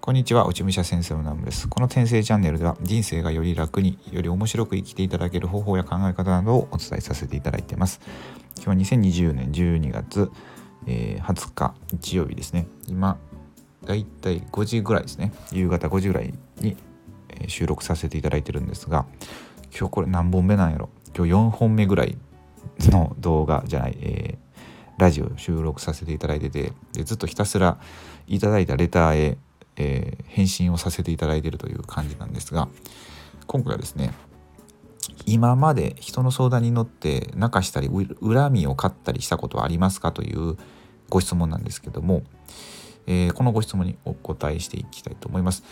こんにちは、内武者先生のナムです。この転生チャンネルでは人生がより楽により面白く生きていただける方法や考え方などをお伝えさせていただいています。今日は2020年12月、えー、20日日曜日ですね。今、だいたい5時ぐらいですね。夕方5時ぐらいに、え、収録させていただいてるんですが、今日これ何本目なんやろ今日4本目ぐらいの動画じゃない、えー、ラジオ収録させていただいててでずっとひたすらいただいたレターへえー、返信をさせていただいているという感じなんですが今回はですね今まで人の相談に乗って泣かしたり恨みを買ったりしたことはありますかというご質問なんですけども、えー、このご質問にお答えしていきたいと思います。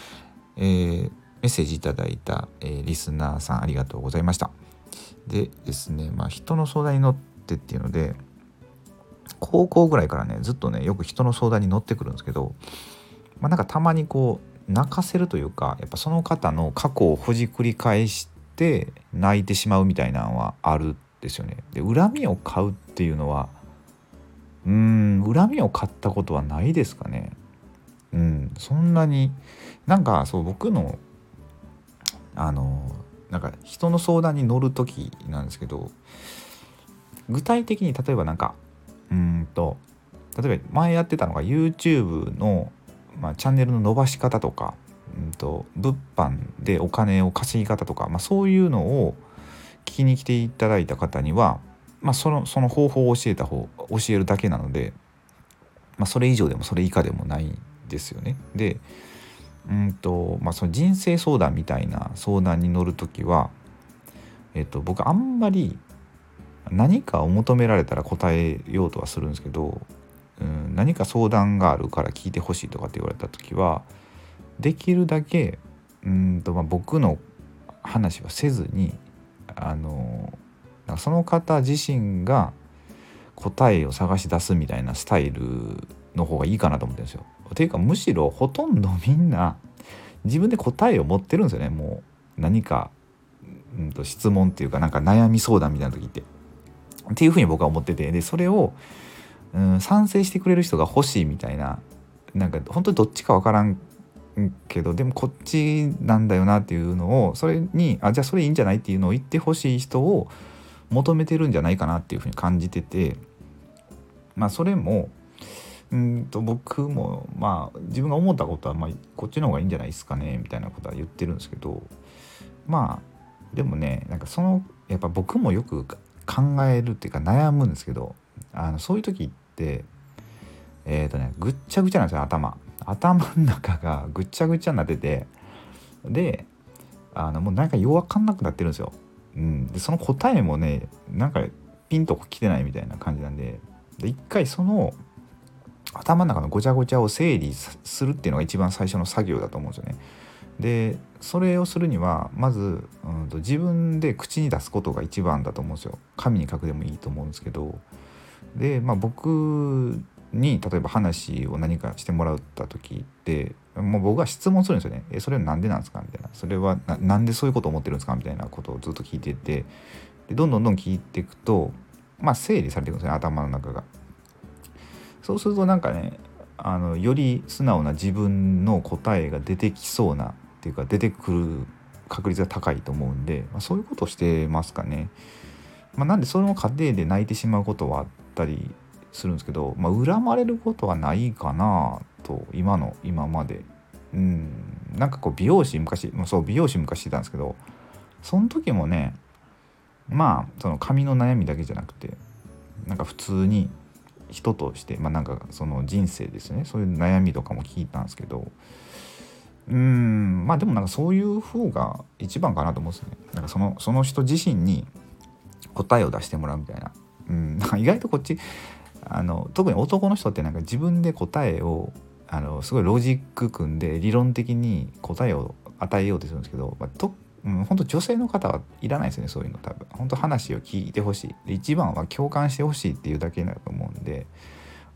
えー、メッセージいただいた、えー、リスナーさんありがとうございました。でですね、まあ、人の相談に乗ってっていうので高校ぐらいからねずっとねよく人の相談に乗ってくるんですけどまあ、なんかたまにこう泣かせるというかやっぱその方の過去をほじくり返して泣いてしまうみたいなのはあるんですよね。で恨みを買うっていうのはうん恨みを買ったことはないですかね。うん、そんなになんかそう僕のあのなんか人の相談に乗る時なんですけど具体的に例えばなんかうんと例えば前やってたのが YouTube のまあ、チャンネルの伸ばし方とか、うんと、物販でお金を稼ぎ方とか、まあ、そういうのを聞きに来ていただいた方には、まあ、そのその方法を教えた方教えるだけなので、まあ、それ以上でもそれ以下でもないですよね。でうんとまあ、その人生相談みたいな相談に乗る時は、えっと、僕あんまり何かを求められたら答えようとはするんですけどうん、何か相談があるから聞いてほしいとかって言われた時はできるだけうんと、まあ、僕の話はせずにあのその方自身が答えを探し出すみたいなスタイルの方がいいかなと思ってるんですよ。ていうかむしろほとんどみんな自分で答えを持ってるんですよねもう何か、うんと質問っていうかなんか悩み相談みたいな時って。っていうふうに僕は思っててでそれをうん、賛成してくれる人が欲しいみたいななんか本当にどっちか分からんけどでもこっちなんだよなっていうのをそれにあじゃあそれいいんじゃないっていうのを言ってほしい人を求めてるんじゃないかなっていうふうに感じててまあそれもうんと僕もまあ自分が思ったことはまあこっちの方がいいんじゃないですかねみたいなことは言ってるんですけどまあでもねなんかそのやっぱ僕もよく考えるっていうか悩むんですけどあのそういう時ってえっ、ー、とねぐっちゃぐちゃなんですよ頭。頭の中がぐっちゃぐちゃになっててであのもうなんか弱かんなくなってるんですよ、うん、でその答えもねなんかピンと来てないみたいな感じなんでで一回その頭の中のごちゃごちゃを整理するっていうのが一番最初の作業だと思うんですよね。でそれをするにはまず、うんと、自分で口に出すことが一番だと思うんですよ。紙に書くでもいいと思うんですけどで、まあ、僕に例えば話を何かしてもらった時ってもう僕は質問するんですよね「えそれは何でなんですか?」みたいな「それは何でそういうことを思ってるんですか?」みたいなことをずっと聞いててでどんどんどん聞いていくとまあ整理されていくんですよね頭の中が。そうするとなんかねあのより素直な自分の答えが出てきそうなていうか出てくる確率が高いと思うんで、まあ、そういうことをしてますかね。まあ、なんでその過程で泣いてしまうことはあったりするんですけど、まあ、恨まれることはないかなと今の今まで。うん。なんかこう美容師昔そう美容師昔してたんですけどその時もねまあその髪の悩みだけじゃなくてなんか普通に人としてまあなんかその人生ですね。そういう悩みとかも聞いたんですけどうん。まあでもなんかそういう方が一番かなと思うんですね。なんかそのその人自身に答えを出してもらうみたいな。うん。なんか、意外とこっちあの特に男の人ってなんか自分で答えをあのすごいロジック組んで理論的に答えを与えようとするんですけど、まあ、とうん、本当女性の方はいらないですねそういうの多分。本当話を聞いてほしい。一番は共感してほしいっていうだけだと思うんで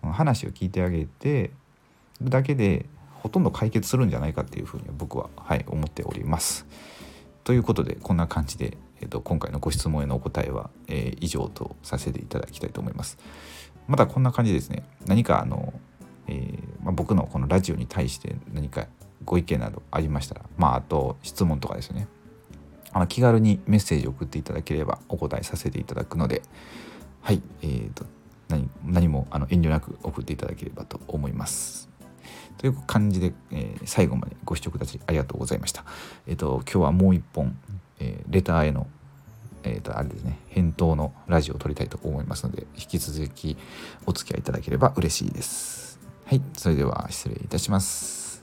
話を聞いてあげてだけでほとんど解決するんじゃないかっていうふうに僕は、はい、思っております。ということでこんな感じでえーと、今回のご質問へのお答えは、えー、以上とさせていただきたいと思います。またこんな感じですね何かあの、えー、まあ、僕のこのラジオに対して何かご意見などありましたらまああと質問とかですねあの気軽にメッセージを送っていただければお答えさせていただくのではいえーと、何何もあの遠慮なく送っていただければと思います。という感じで、えー、最後までご視聴くださりありがとうございました。えっ、ー、と今日はもう一本、えー、レターへのえーと、あれですね返答のラジオを撮りたいと思いますので引き続きお付き合いいただければ嬉しいです。はい、それでは失礼いたします。